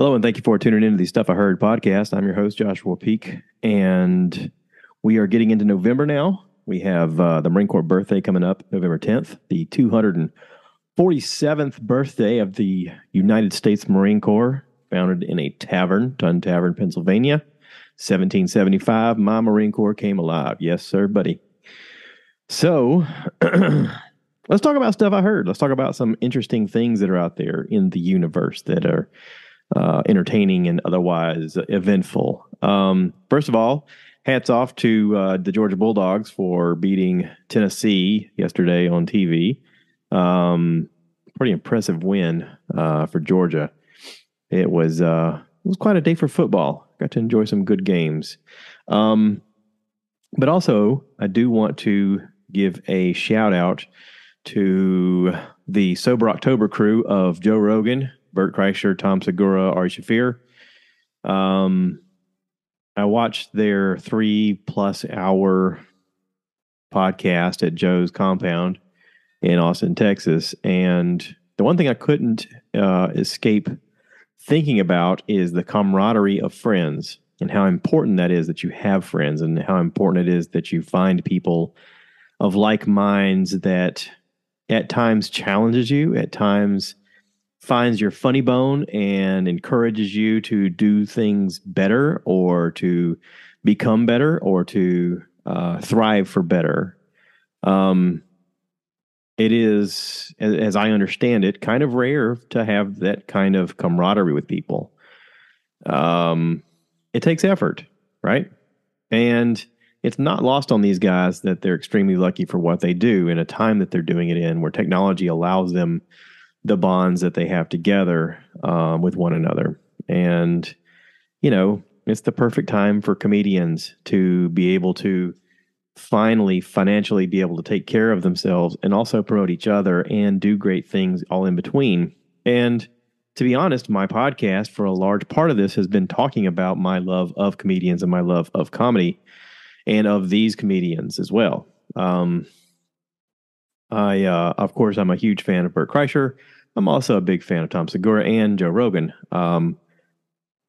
Hello, and thank you for tuning into the Stuff I Heard podcast. I'm your host, Joshua Peak, and we are getting into November now. We have uh, the Marine Corps birthday coming up November 10th, the 247th birthday of the United States Marine Corps, founded in a tavern, Tun Tavern, Pennsylvania. 1775, my Marine Corps came alive. Yes, sir, buddy. So, let's talk about stuff I heard. Let's talk about some interesting things that are out there in the universe that are uh, entertaining and otherwise eventful. Um, first of all, hats off to uh, the Georgia Bulldogs for beating Tennessee yesterday on TV. Um, pretty impressive win uh, for Georgia. It was uh, it was quite a day for football. Got to enjoy some good games. Um, but also, I do want to give a shout out to the Sober October crew of Joe Rogan, Bert Kreischer, Tom Segura, Ari Shaffir. Um, I watched their three plus hour podcast at Joe's compound in Austin, Texas. And the one thing I couldn't uh, escape thinking about is the camaraderie of friends and how important that is that you have friends and how important it is that you find people of like minds that at times challenges you, at times finds your funny bone and encourages you to do things better or to become better or to uh, thrive for better. Um, it is, as, I understand it, kind of rare to have that kind of camaraderie with people. Um, it takes effort, right? And it's not lost on these guys that they're extremely lucky for what they do in a time that they're doing it in, where technology allows them the bonds that they have together um, with one another. And, you know, it's the perfect time for comedians to be able to finally financially be able to take care of themselves and also promote each other and do great things all in between. And to be honest, my podcast for a large part of this has been talking about my love of comedians and my love of comedy and of these comedians as well. Um, I, uh, of course, I'm a huge fan of Bert Kreischer. I'm also a big fan of Tom Segura and Joe Rogan. Um,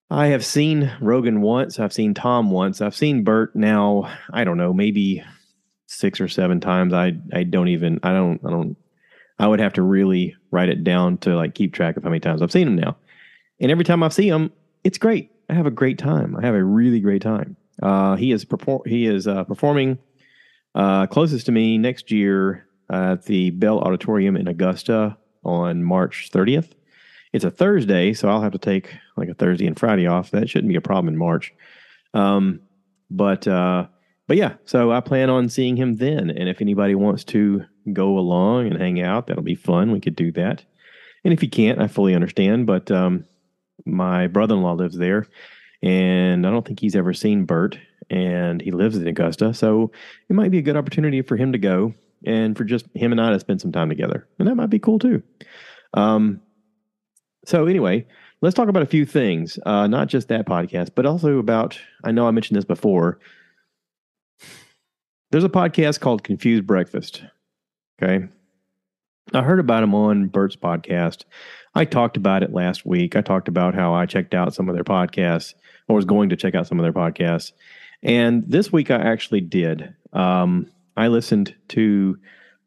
I have seen Rogan once. I've seen Tom once. I've seen Bert now. I don't know, maybe six or seven times. I I don't even. I don't. I don't. I would have to really write it down to like keep track of how many times I've seen him now. And every time I see him, it's great. I have a great time. I have a really great time. Uh, he is perform. He is uh, performing uh, closest to me next year at the Bell Auditorium in Augusta on March 30th. It's a Thursday, so I'll have to take like a Thursday and Friday off. That shouldn't be a problem in March. Um, but uh, but yeah, so I plan on seeing him then. And if anybody wants to go along and hang out, that'll be fun. We could do that. And if you can't, I fully understand. But um, my brother in law lives there, and I don't think he's ever seen Bert, and he lives in Augusta, so it might be a good opportunity for him to go and for just him and I to spend some time together. And that might be cool too. Um, so, anyway, let's talk about a few things, uh, not just that podcast, but also about, I know I mentioned this before. There's a podcast called Confused Breakfast. Okay. I heard about him on Bert's podcast. I talked about it last week. I talked about how I checked out some of their podcasts or was going to check out some of their podcasts. And this week I actually did. Um, I listened to,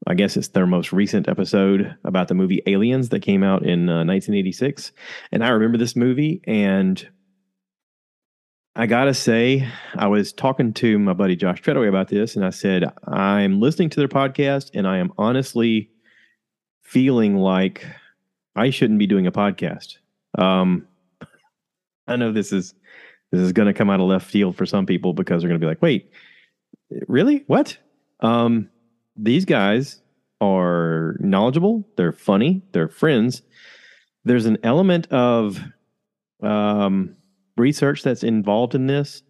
I guess it's their most recent episode about the movie Aliens that came out in uh, 1986. And I remember this movie. And I got to say, I was talking to my buddy Josh Treadway about this. And I said, I'm listening to their podcast and I am honestly feeling like I shouldn't be doing a podcast. Um, I know this is this is going to come out of left field for some people because they're going to be like, "Wait, really? What? Um, these guys are knowledgeable. They're funny. They're friends. There's an element of um, research that's involved in this,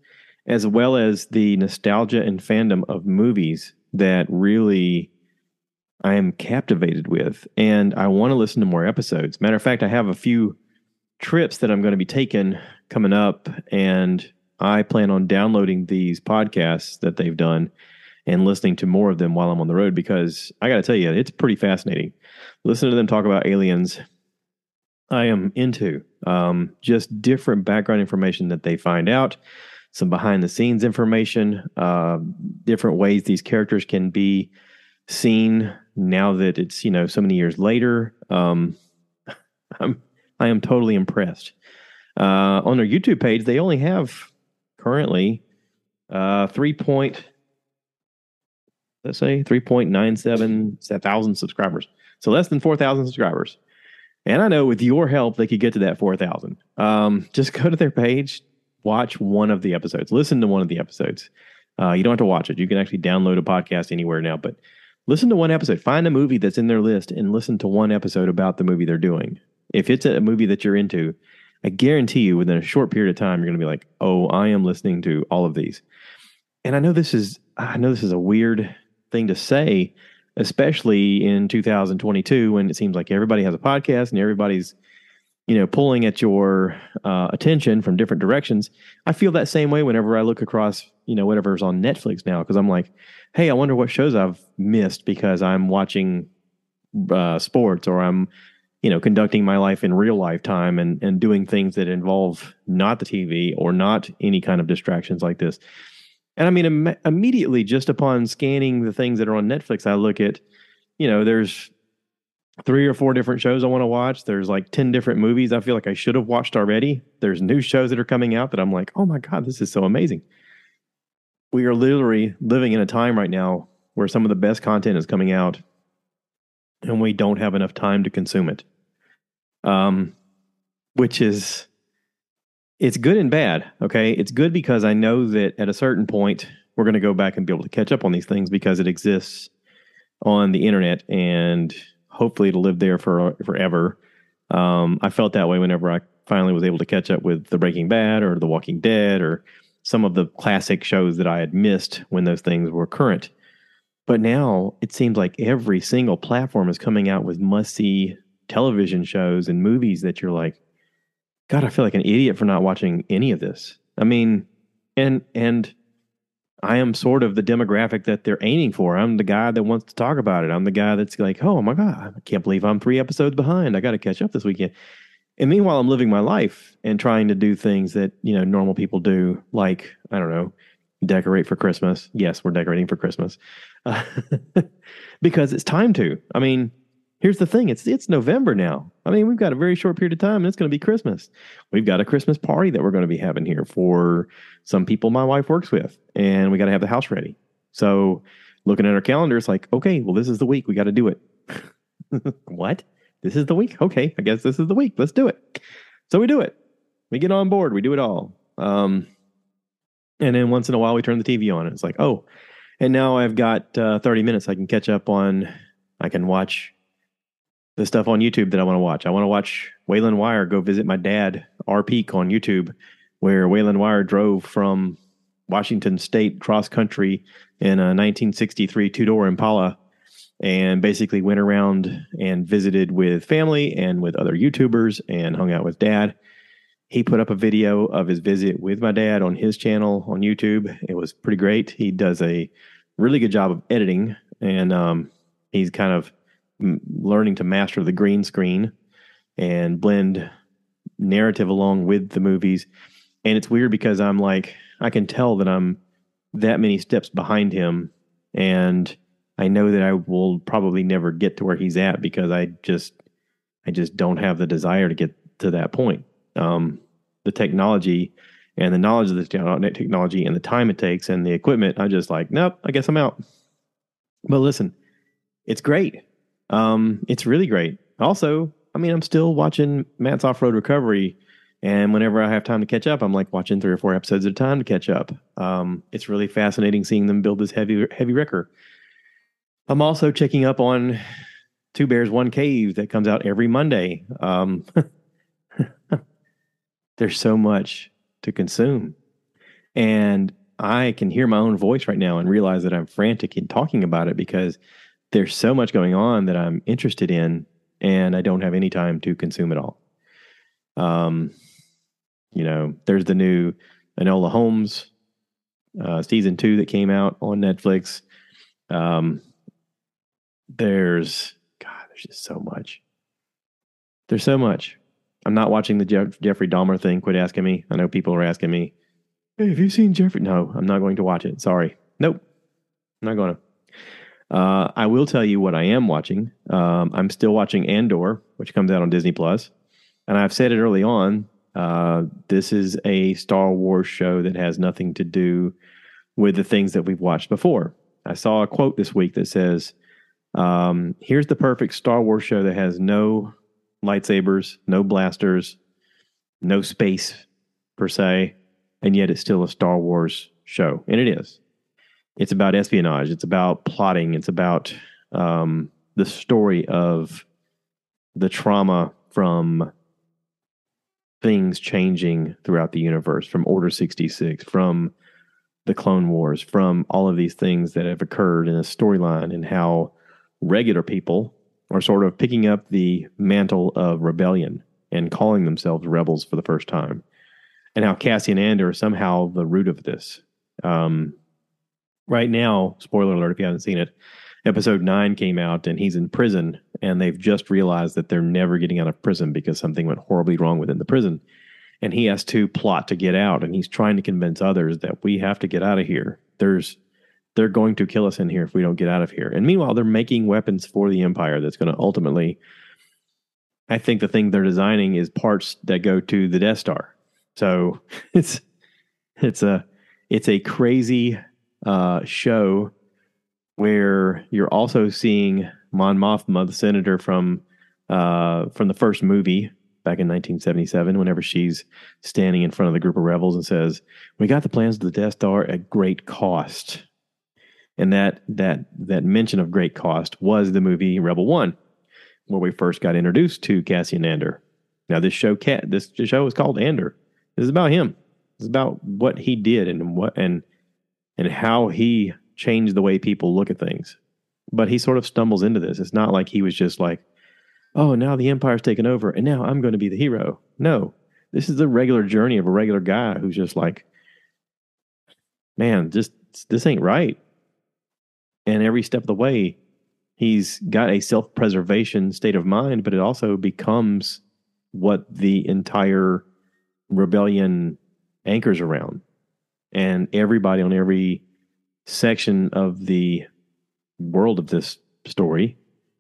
as well as the nostalgia and fandom of movies that really I am captivated with. And I want to listen to more episodes. Matter of fact, I have a few trips that I'm going to be taking coming up, and I plan on downloading these podcasts that they've done and listening to more of them while I'm on the road because I got to tell you, it's pretty fascinating. Listen to them talk about aliens. I am into. Um, just different background information that they find out, some behind the scenes information, uh, different ways these characters can be seen now that it's you know so many years later. Um, I'm I am totally impressed. Uh, on their YouTube page, they only have currently uh, three point let's say three point nine seven thousand subscribers. So less than four thousand subscribers. And I know with your help, they could get to that 4,000. Um, just go to their page, watch one of the episodes, listen to one of the episodes. Uh, you don't have to watch it. You can actually download a podcast anywhere now, but listen to one episode. Find a movie that's in their list and listen to one episode about the movie they're doing. If it's a movie that you're into, I guarantee you within a short period of time, you're going to be like, oh, I am listening to all of these. And I know this is, I know this is a weird thing to say, especially in 2022 when it seems like everybody has a podcast and everybody's you know pulling at your uh, attention from different directions. I feel that same way whenever i look across you know whatever's on netflix now because i'm like hey i wonder what shows i've missed because i'm watching uh, sports or i'm you know conducting my life in real life time and and doing things that involve not the tv or not any kind of distractions like this and I mean, Im- immediately, just upon scanning the things that are on Netflix, I look at, you know, there's three or four different shows I want to watch. There's like 10 different movies I feel like I should have watched already. There's new shows that are coming out that I'm like, oh my God, this is so amazing. We are literally living in a time right now where some of the best content is coming out and we don't have enough time to consume it. Um, which is it's good and bad. Okay. It's good because I know that at a certain point, we're going to go back and be able to catch up on these things because it exists on the internet and hopefully it'll live there for forever. Um, I felt that way whenever I finally was able to catch up with The Breaking Bad or The Walking Dead or some of the classic shows that I had missed when those things were current. But now it seems like every single platform is coming out with must see television shows and movies that you're like, God, I feel like an idiot for not watching any of this. I mean, and and I am sort of the demographic that they're aiming for. I'm the guy that wants to talk about it. I'm the guy that's like, oh my God, I can't believe I'm three episodes behind. I got to catch up this weekend. And meanwhile, I'm living my life and trying to do things that, you know, normal people do, like, I don't know, decorate for Christmas. Yes, we're decorating for Christmas uh, because it's time to. I mean, here's the thing it's it's november now. I mean we've got a very short period of time and it's going to be christmas. We've got a christmas party that we're going to be having here for some people my wife works with and we got to have the house ready. So looking at our calendar it's like okay well this is the week we got to do it. What? This is the week? Okay i guess this is the week let's do it. So we do it. We get on board we do it all. Um, and then once in a while we turn the tv on and it's like oh and now i've got uh, 30 minutes i can catch up on i can watch the stuff on YouTube that I want to watch. I want to watch Wayland Wire go visit my dad, R Peak on YouTube, where Wayland Wire drove from Washington State cross country in a 1963 two door Impala and basically went around and visited with family and with other YouTubers and hung out with dad. He put up a video of his visit with my dad on his channel on YouTube. It was pretty great. He does a really good job of editing and um, he's kind of learning to master the green screen and blend narrative along with the movies. And it's weird because I'm like, I can tell that I'm that many steps behind him. And I know that I will probably never get to where he's at because I just, I just don't have the desire to get to that point. Um, the technology and the knowledge of the technology and the time it takes and the equipment, I just like, nope, I guess I'm out. But listen, it's great. Um, it's really great. Also, I mean, I'm still watching Matt's Off Road Recovery, and whenever I have time to catch up, I'm like watching three or four episodes at a time to catch up. Um, it's really fascinating seeing them build this heavy heavy wrecker. I'm also checking up on Two Bears One Cave that comes out every Monday. Um, there's so much to consume, and I can hear my own voice right now and realize that I'm frantic in talking about it because there's so much going on that I'm interested in, and I don't have any time to consume it all. Um, you know, there's the new Enola Holmes uh, season two that came out on Netflix. Um, there's God, there's just so much. There's so much. I'm not watching the Jeff- Jeffrey Dahmer thing. Quit asking me. I know people are asking me, hey, have you seen Jeffrey? No, I'm not going to watch it. Sorry. Nope. I'm not going to. Uh, I will tell you what I am watching. Um, I'm still watching Andor, which comes out on Disney Plus, and I've said it early on. Uh, this is a Star Wars show that has nothing to do with the things that we've watched before. I saw a quote this week that says, um, "Here's the perfect Star Wars show that has no lightsabers, no blasters, no space per se, and yet it's still a Star Wars show, and it is." It's about espionage. It's about plotting. It's about um, the story of the trauma from things changing throughout the universe, from Order 66, from the Clone Wars, from all of these things that have occurred in a storyline, and how regular people are sort of picking up the mantle of rebellion and calling themselves rebels for the first time, and how Cassian Andor is somehow the root of this. Um, right now, spoiler alert if you haven't seen it, episode nine came out and he's in prison and they've just realized that they're never getting out of prison because something went horribly wrong within the prison. And he has to plot to get out and he's trying to convince others that we have to get out of here. There's they're going to kill us in here if we don't get out of here. And meanwhile, they're making weapons for the Empire that's going to ultimately I think the thing they're designing is parts that go to the Death Star. So it's it's a it's a crazy uh, show where you're also seeing Mon Mothma, the senator from uh, from the first movie back in 1977, whenever she's standing in front of the group of rebels and says, "We got the plans of the Death Star at great cost," and that that that mention of great cost was the movie Rebel One, where we first got introduced to Cassian Andor. Now this show, cat this show is called Andor. This is about him. It's about what he did and what and and how he changed the way people look at things. But he sort of stumbles into this. It's not like he was just like, oh, now the empire's taken over and now I'm going to be the hero. No, this is the regular journey of a regular guy who's just like, man, just this ain't right. And every step of the way, he's got a self preservation state of mind, but it also becomes what the entire rebellion anchors around and everybody on every section of the world of this story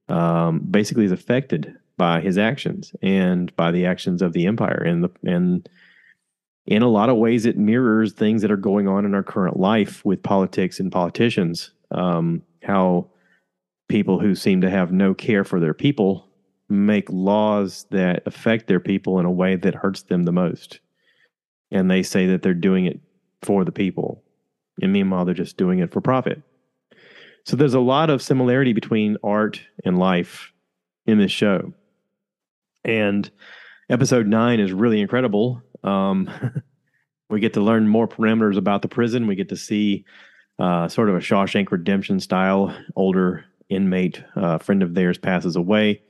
um, basically is affected by his actions and by the actions of the empire. And the and in a lot of ways it mirrors things that are going on in our current life with politics and politicians um, how people who seem to have no care for their people make laws that affect their people in a way that hurts them the most. And they say that they're doing it for the people. And meanwhile, they're just doing it for profit. So there's a lot of similarity between art and life in this show. And episode nine is really incredible. Um, we get to learn more parameters about the prison. We get to see uh, sort of a Shawshank Redemption style older inmate, uh, friend of theirs passes away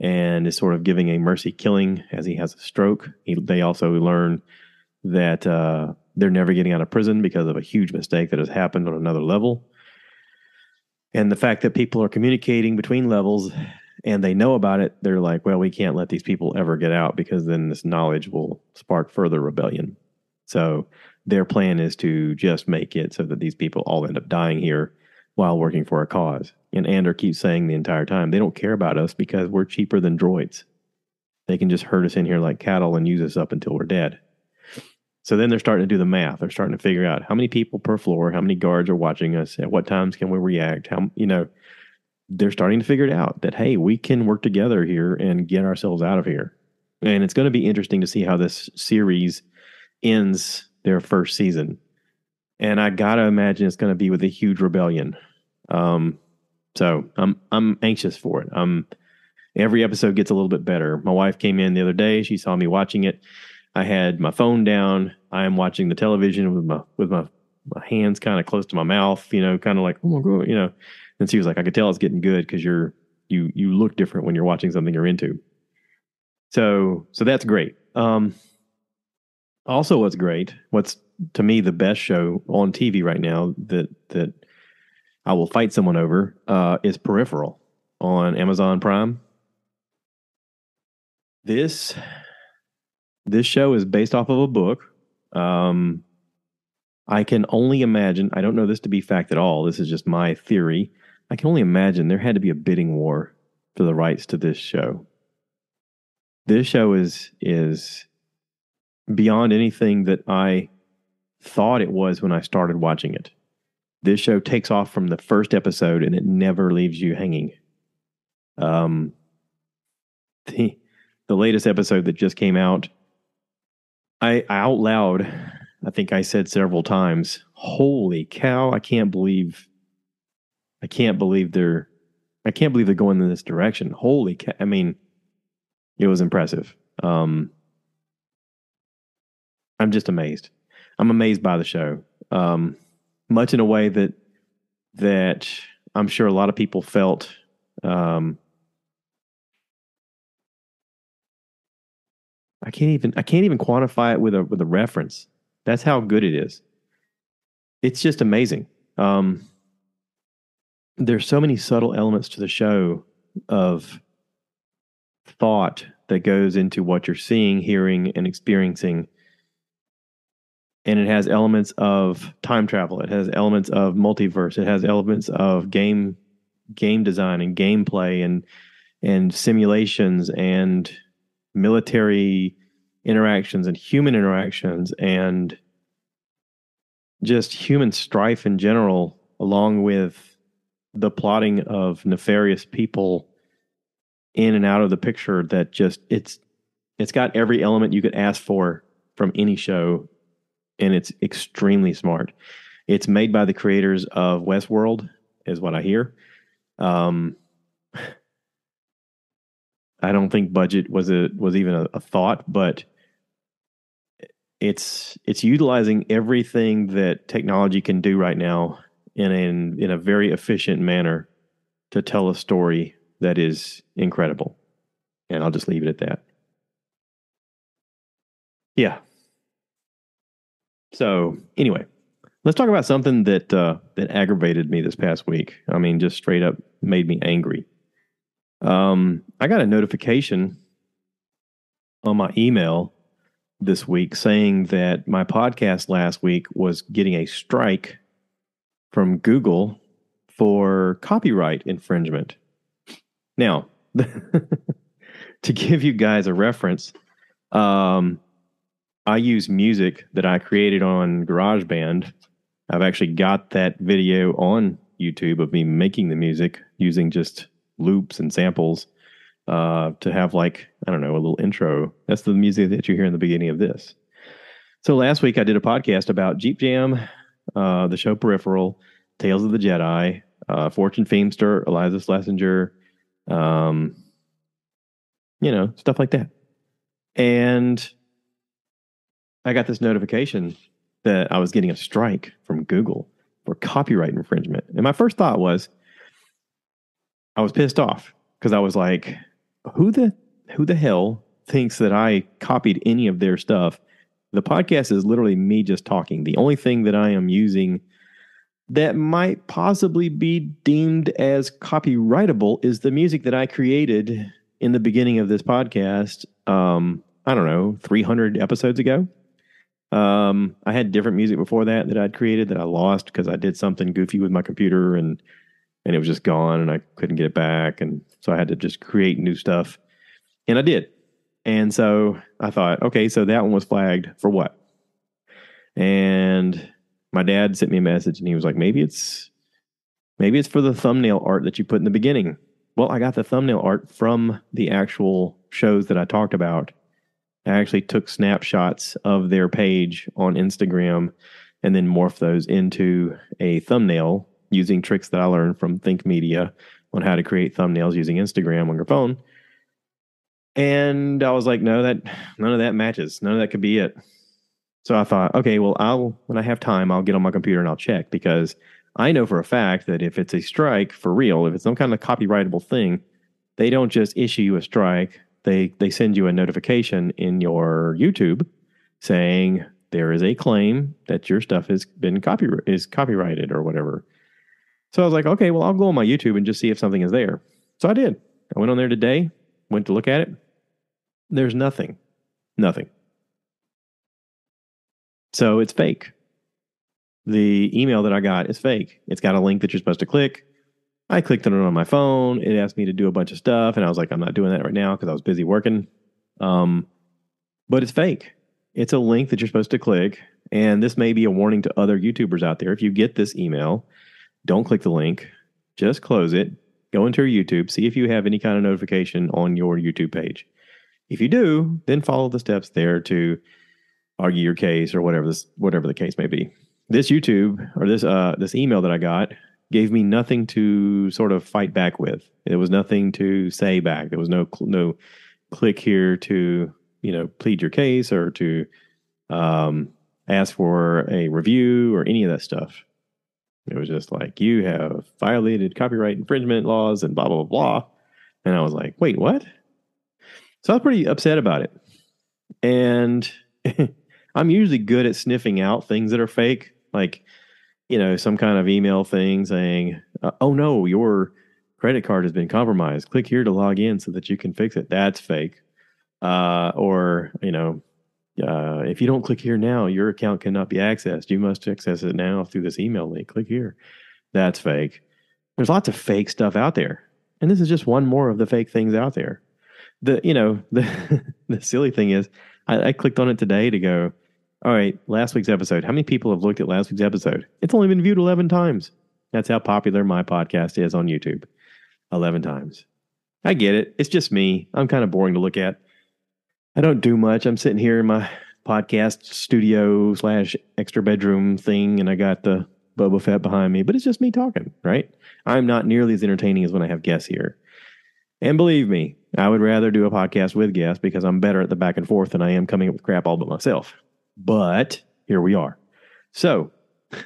and is sort of giving a mercy killing as he has a stroke. He, they also learn that uh, they're never getting out of prison because of a huge mistake that has happened on another level. And the fact that people are communicating between levels and they know about it, they're like, well, we can't let these people ever get out because then this knowledge will spark further rebellion. So their plan is to just make it so that these people all end up dying here while working for a cause. And Andor keeps saying the entire time, they don't care about us because we're cheaper than droids. They can just herd us in here like cattle and use us up until we're dead. So then they're starting to do the math. They're starting to figure out how many people per floor, how many guards are watching us, at what times can we react, how you know, they're starting to figure it out that hey, we can work together here and get ourselves out of here. And it's going to be interesting to see how this series ends their first season. And I got to imagine it's going to be with a huge rebellion. Um, so I'm I'm anxious for it. Um, every episode gets a little bit better. My wife came in the other day. She saw me watching it I had my phone down. I am watching the television with my with my, my hands kind of close to my mouth, you know, kind of like, oh my god, you know. And she was like, I could tell it's getting good because you're you you look different when you're watching something you're into. So so that's great. Um, also, what's great, what's to me the best show on TV right now that that I will fight someone over uh, is Peripheral on Amazon Prime. This this show is based off of a book. Um, I can only imagine, I don't know this to be fact at all. This is just my theory. I can only imagine there had to be a bidding war for the rights to this show. This show is is beyond anything that I thought it was when I started watching it. This show takes off from the first episode and it never leaves you hanging. Um, the the latest episode that just came out, I, I out loud, I think I said several times, "Holy cow! I can't believe, I can't believe they're, I can't believe they're going in this direction. Holy cow! I mean, it was impressive. Um, I'm just amazed. I'm amazed by the show. Um, much in a way that that I'm sure a lot of people felt. Um, I can't even I can't even quantify it with a with a reference. That's how good it is. It's just amazing. Um, there's so many subtle elements to the show of thought that goes into what you're seeing, hearing, and experiencing and it has elements of time travel. It has elements of multiverse. It has elements of game game design and gameplay and and simulations and military interactions and human interactions and just human strife in general along with the plotting of nefarious people in and out of the picture that just it's it's got every element you could ask for from any show and it's extremely smart. It's made by the creators of Westworld, is what I hear. Um, I don't think budget was a was even a, a thought, but it's it's utilizing everything that technology can do right now in a, in a very efficient manner to tell a story that is incredible. And I'll just leave it at that. Yeah, so anyway, let's talk about something that uh, that aggravated me this past week. I mean, just straight up made me angry. Um, I got a notification on my email this week saying that my podcast last week was getting a strike from Google for copyright infringement. Now, to give you guys a reference, um, I use music that I created on GarageBand. I've actually got that video on YouTube of me making the music using just loops and samples uh, to have like I don't know a little intro. That's the music that you hear in the beginning of this. So last week I did a podcast about Jeep Jam, uh, the show Peripheral, Tales of the Jedi, uh, Fortune Feimster, Iliza Shlesinger, um, you know stuff like that, and I got this notification that I was getting a strike from Google for copyright infringement. And my first thought was, I was pissed off because I was like, who the who the hell thinks that I copied any of their stuff? The podcast is literally me just talking. The only thing that I am using that might possibly be deemed as copyrightable is the music that I created in the beginning of this podcast. Um, I don't know, 300 episodes ago. Um, I had different music before that that I'd created that I lost because I did something goofy with my computer and and it was just gone and I couldn't get it back and so I had to just create new stuff. And I did. And so I thought, okay, so that one was flagged for what? And my dad sent me a message and he was like, maybe it's maybe it's for the thumbnail art that you put in the beginning. Well, I got the thumbnail art from the actual shows that I talked about I actually took snapshots of their page on Instagram and then morphed those into a thumbnail using tricks that I learned from Think Media on how to create thumbnails using Instagram on your phone. And I was like, no, that none of that matches. None of that could be it. So I thought, okay, well, I'll when I have time, I'll get on my computer and I'll check because I know for a fact that if it's a strike for real, if it's some kind of copyrightable thing, they don't just issue you a strike they they send you a notification in your YouTube saying there is a claim that your stuff has been copy is copyrighted or whatever. So I was like, okay, well, I'll go on my YouTube and just see if something is there. So I did. I went on there today, went to look at it. There's nothing, nothing. So it's fake. The email that I got is fake. It's got a link that you're supposed to click. I clicked on it on my phone. It asked me to do a bunch of stuff, and I was like, I'm not doing that right now because I was busy working. Um, but it's fake. It's a link that you're supposed to click. And this may be a warning to other YouTubers out there. If you get this email, don't click the link, just close it, go into your YouTube, see if you have any kind of notification on your YouTube page. If you do, then follow the steps there to argue your case or whatever this whatever the case may be. This YouTube or this uh this email that I got gave me nothing to sort of fight back with. There was nothing to say back. There was no no click here to you know plead your case or to um, ask for a review or any of that stuff. It was just like you have violated copyright infringement laws and blah blah blah. And I was like, wait, what? So I was pretty upset about it. And I'm usually good at sniffing out things that are fake, like you know some kind of email thing saying, uh, "Oh no, your credit card has been compromised. Click here to log in so that you can fix it." That's fake uh, or you know, uh, if you don't click here now, your account cannot be accessed. You must access it now through this email link. Click here. That's fake. There's lots of fake stuff out there, and this is just one more of the fake things out there. The you know the the silly thing is, I, I clicked on it today to go. All right, last week's episode. How many people have looked at last week's episode? It's only been viewed 11 times. That's how popular my podcast is on YouTube. 11 times. I get it. It's just me. I'm kind of boring to look at. I don't do much. I'm sitting here in my podcast studio slash extra bedroom thing, and I got the Boba Fett behind me, but it's just me talking, right? I'm not nearly as entertaining as when I have guests here. And believe me, I would rather do a podcast with guests because I'm better at the back and forth than I am coming up with crap all but myself. But here we are. So,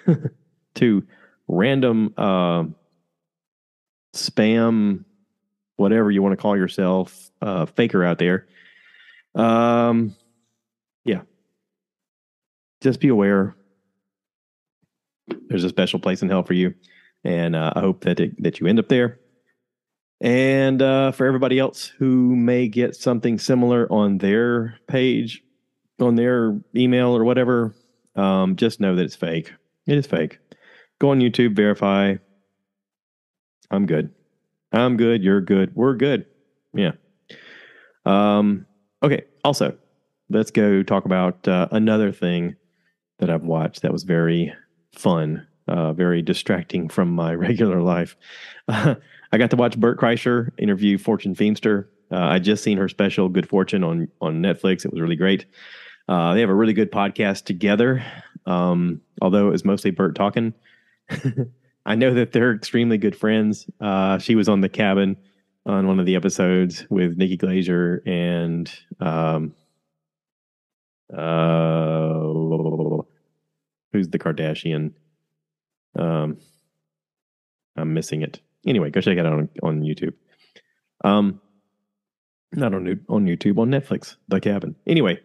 to random uh, spam, whatever you want to call yourself, uh, faker out there, um, yeah. Just be aware. There's a special place in hell for you, and uh, I hope that it, that you end up there. And uh, for everybody else who may get something similar on their page, on their email or whatever, um, just know that it's fake. It is fake. Go on YouTube, verify. I'm good. I'm good. You're good. We're good. Yeah. Um, Okay. Also, let's go talk about uh, another thing that I've watched that was very fun, uh, very distracting from my regular life. Uh, I got to watch Bert Kreischer interview Fortune Feimster. Uh, I just seen her special Good Fortune on on Netflix. It was really great. Uh, they have a really good podcast together. Um, although it was mostly Bert talking. I know that they're extremely good friends. Uh, she was on the cabin on one of the episodes with Nikki Glazer and um, uh, who's the Kardashian? Um, I'm missing it. Anyway, go check it out on, on YouTube. Um, not on on YouTube, on Netflix. The Cabin. Anyway,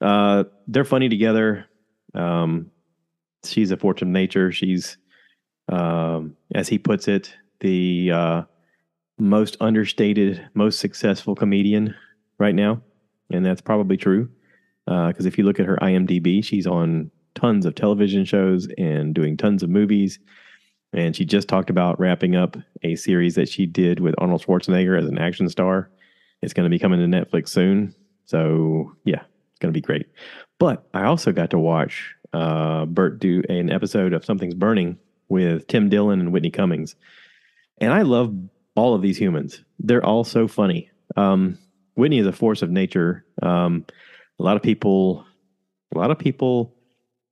uh, they're funny together. Um, she's a fortune of nature. She's, um, as he puts it, the uh, most understated, most successful comedian right now, and that's probably true. Because uh, if you look at her IMDb, she's on tons of television shows and doing tons of movies. And she just talked about wrapping up a series that she did with Arnold Schwarzenegger as an action star. It's going to be coming to Netflix soon. So, yeah, it's going to be great. But I also got to watch uh, Bert do an episode of Something's Burning with Tim Dillon and Whitney Cummings. And I love all of these humans. They're all so funny. Um, Whitney is a force of nature. Um, a lot of people, a lot of people,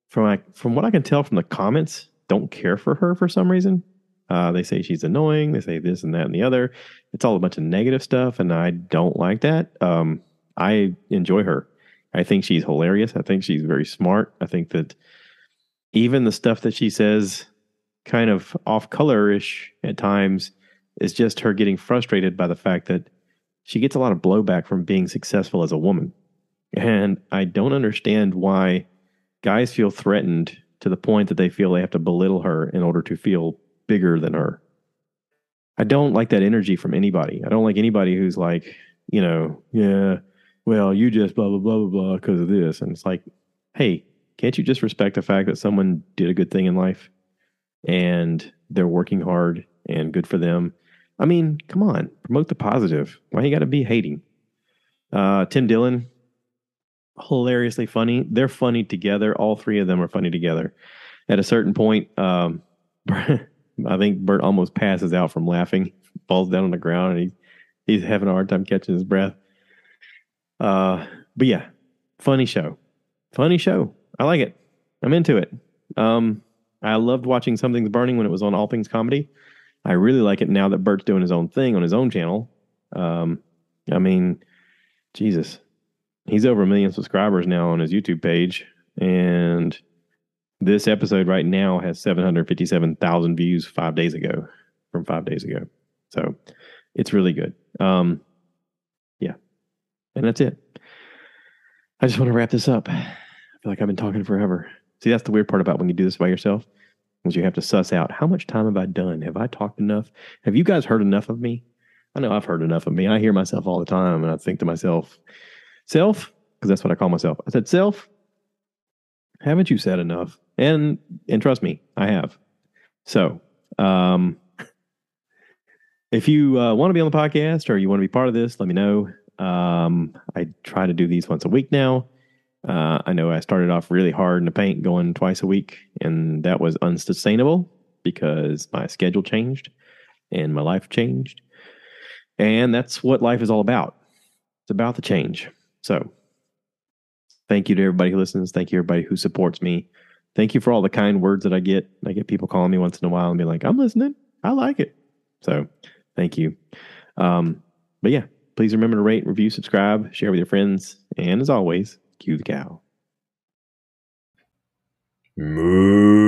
from my, from what I can tell from the comments, don't care for her for some reason. Uh, they say she's annoying. They say this and that and the other. It's all a bunch of negative stuff, and I don't like that. Um, I enjoy her. I think she's hilarious. I think she's very smart. I think that even the stuff that she says, kind of off colorish at times, is just her getting frustrated by the fact that she gets a lot of blowback from being successful as a woman. And I don't understand why guys feel threatened to the point that they feel they have to belittle her in order to feel bigger than her. I don't like that energy from anybody. I don't like anybody who's like, you know, yeah, well, you just blah, blah, blah, blah, blah because of this. And it's like, hey, can't you just respect the fact that someone did a good thing in life and they're working hard and good for them? I mean, come on, promote the positive. Why you got to be hating? Uh, Tim Dillon, hilariously funny. They're funny together. All three of them are funny together. At a certain point, um, I think Bert almost passes out from laughing, falls down on the ground, and he, he's having a hard time catching his breath. Uh, but yeah, funny show. Funny show. I like it. I'm into it. Um, I loved watching Something's Burning when it was on All Things Comedy. I really like it now that Bert's doing his own thing on his own channel. Um, I mean, Jesus, he's over a million subscribers now on his YouTube page, and this episode right now has 757,000 views five days ago, from five days ago. So it's really good. Um, yeah. And that's it. I just want to wrap this up. I feel like I've been talking forever. See, that's the weird part about when you do this by yourself, you have to suss out how much time have I done? Have I talked enough? Have you guys heard enough of me? I know I've heard enough of me. I hear myself all the time, and I think to myself, self, because that's what I call myself. I said, self, haven't you said enough? And and trust me, I have. So, um, if you uh, want to be on the podcast or you want to be part of this, let me know. Um, I try to do these once a week now. Uh, I know I started off really hard in the paint, going twice a week, and that was unsustainable because my schedule changed and my life changed. And that's what life is all about. It's about the change. So, thank you to everybody who listens. Thank you, everybody who supports me thank you for all the kind words that I get. I get people calling me once in a while and be like, I'm listening. I like it. So thank you. Um, but yeah, please remember to rate, review, subscribe, share with your friends. And as always, cue the cow. Moo.